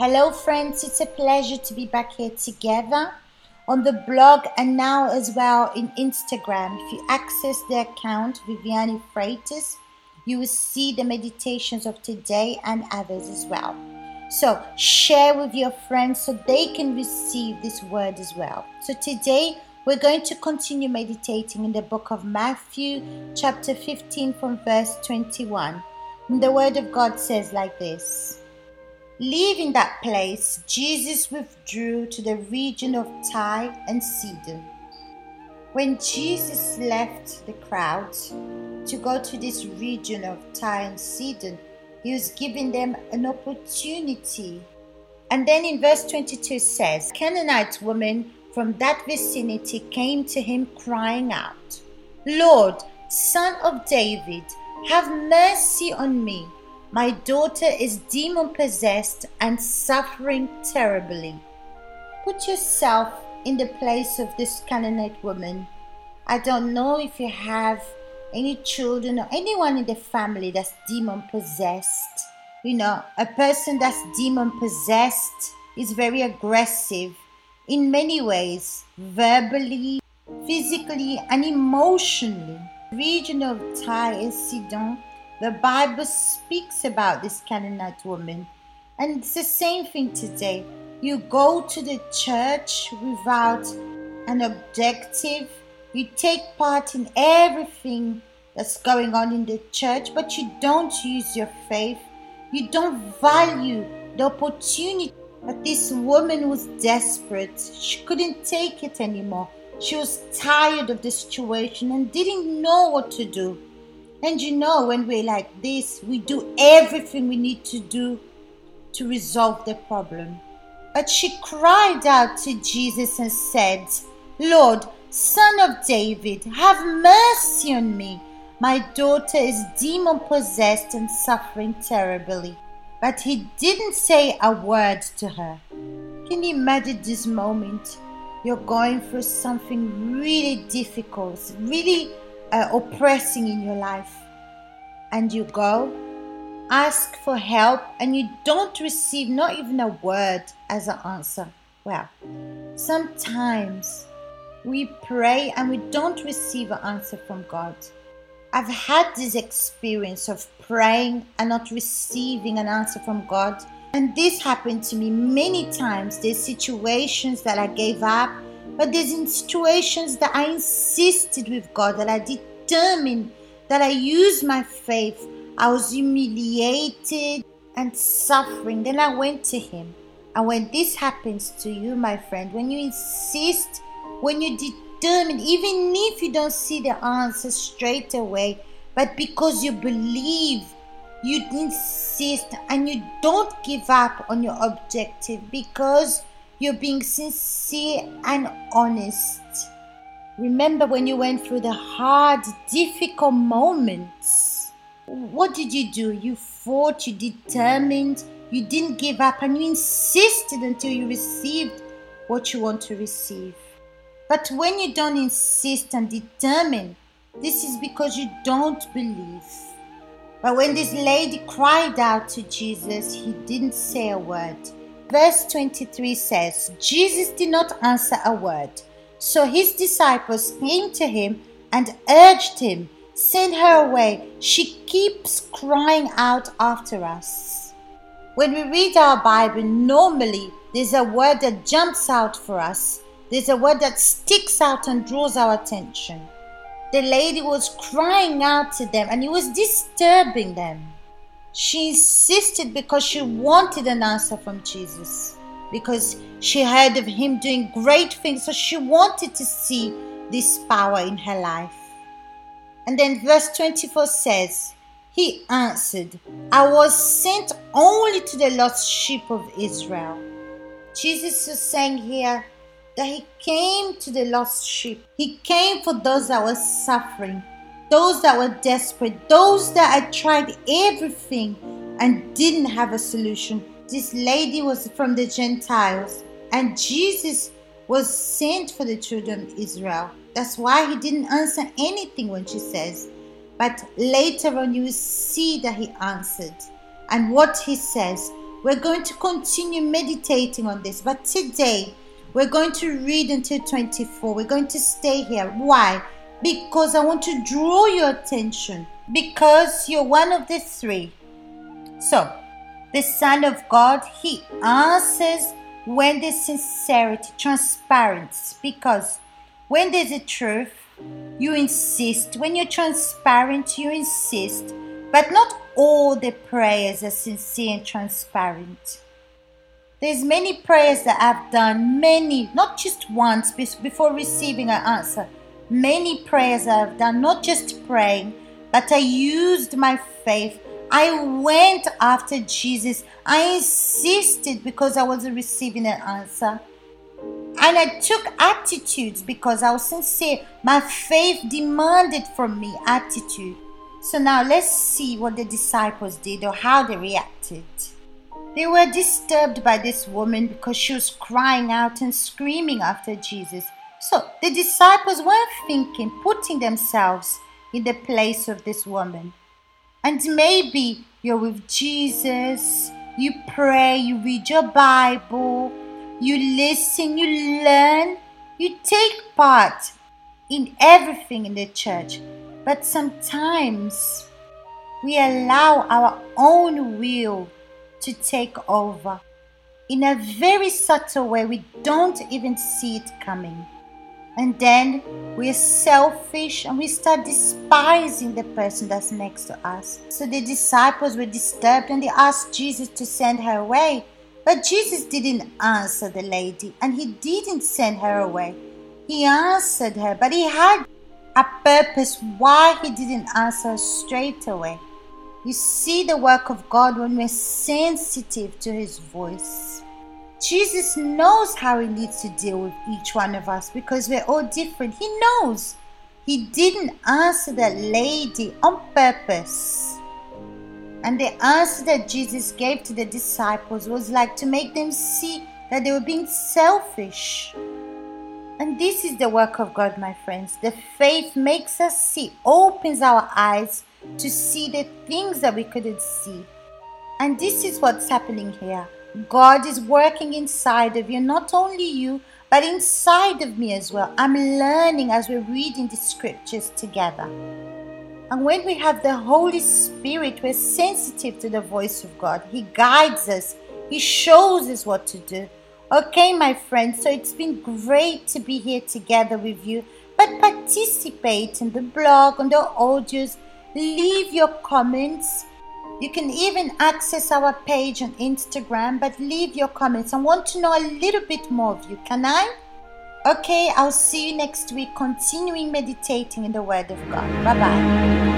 Hello, friends. It's a pleasure to be back here together on the blog and now as well in Instagram. If you access the account Viviane Freitas, you will see the meditations of today and others as well. So share with your friends so they can receive this word as well. So today we're going to continue meditating in the book of Matthew, chapter 15, from verse 21. And the word of God says like this. Leaving that place, Jesus withdrew to the region of Tyre and Sidon. When Jesus left the crowd to go to this region of Tyre and Sidon, he was giving them an opportunity. And then in verse 22 says, Canaanite woman from that vicinity came to him crying out, Lord, son of David, have mercy on me. My daughter is demon possessed and suffering terribly. Put yourself in the place of this Canaanite woman. I don't know if you have any children or anyone in the family that's demon possessed. You know, a person that's demon possessed is very aggressive in many ways, verbally, physically, and emotionally. The region of Tyre and Sidon the Bible speaks about this Canaanite woman, and it's the same thing today. You go to the church without an objective, you take part in everything that's going on in the church, but you don't use your faith. You don't value the opportunity. But this woman was desperate. She couldn't take it anymore. She was tired of the situation and didn't know what to do. And you know, when we're like this, we do everything we need to do to resolve the problem. But she cried out to Jesus and said, Lord, Son of David, have mercy on me. My daughter is demon possessed and suffering terribly. But he didn't say a word to her. Can you imagine this moment? You're going through something really difficult, really uh, oppressing in your life and you go, ask for help, and you don't receive not even a word as an answer. Well, sometimes we pray and we don't receive an answer from God. I've had this experience of praying and not receiving an answer from God. And this happened to me many times. There's situations that I gave up, but there's situations that I insisted with God, that I determined that I used my faith. I was humiliated and suffering. Then I went to Him. And when this happens to you, my friend, when you insist, when you determine, even if you don't see the answer straight away, but because you believe, you insist and you don't give up on your objective because you're being sincere and honest. Remember when you went through the hard, difficult moments? What did you do? You fought, you determined, you didn't give up, and you insisted until you received what you want to receive. But when you don't insist and determine, this is because you don't believe. But when this lady cried out to Jesus, he didn't say a word. Verse 23 says, Jesus did not answer a word. So his disciples came to him and urged him, Send her away. She keeps crying out after us. When we read our Bible, normally there's a word that jumps out for us. There's a word that sticks out and draws our attention. The lady was crying out to them and it was disturbing them. She insisted because she wanted an answer from Jesus because she heard of him doing great things, so she wanted to see this power in her life. And then verse 24 says, He answered, I was sent only to the lost sheep of Israel. Jesus is saying here that He came to the lost sheep. He came for those that were suffering, those that were desperate, those that had tried everything and didn't have a solution this lady was from the Gentiles, and Jesus was sent for the children of Israel. That's why he didn't answer anything when she says. But later on, you will see that he answered. And what he says, We're going to continue meditating on this, but today we're going to read until 24. We're going to stay here. Why? Because I want to draw your attention. Because you're one of the three. So, the Son of God, He answers when there's sincerity, transparency. Because when there's a truth, you insist. When you're transparent, you insist. But not all the prayers are sincere and transparent. There's many prayers that I've done, many, not just once before receiving an answer. Many prayers I've done, not just praying, but I used my faith. I went after Jesus. I insisted because I wasn't receiving an answer. And I took attitudes because I was sincere. My faith demanded from me attitude. So now let's see what the disciples did or how they reacted. They were disturbed by this woman because she was crying out and screaming after Jesus. So the disciples weren't thinking, putting themselves in the place of this woman. And maybe you're with Jesus, you pray, you read your Bible, you listen, you learn, you take part in everything in the church. But sometimes we allow our own will to take over in a very subtle way. We don't even see it coming. And then we're selfish and we start despising the person that's next to us. So the disciples were disturbed and they asked Jesus to send her away. But Jesus didn't answer the lady and he didn't send her away. He answered her, but he had a purpose why he didn't answer straight away. You see the work of God when we're sensitive to his voice. Jesus knows how he needs to deal with each one of us because we're all different. He knows. He didn't answer that lady on purpose. And the answer that Jesus gave to the disciples was like to make them see that they were being selfish. And this is the work of God, my friends. The faith makes us see, opens our eyes to see the things that we couldn't see. And this is what's happening here. God is working inside of you, not only you, but inside of me as well. I'm learning as we're reading the scriptures together. And when we have the Holy Spirit, we're sensitive to the voice of God. He guides us, He shows us what to do. Okay, my friends, so it's been great to be here together with you. But participate in the blog, on the audios, leave your comments. You can even access our page on Instagram, but leave your comments. I want to know a little bit more of you. Can I? Okay, I'll see you next week, continuing meditating in the Word of God. Bye bye.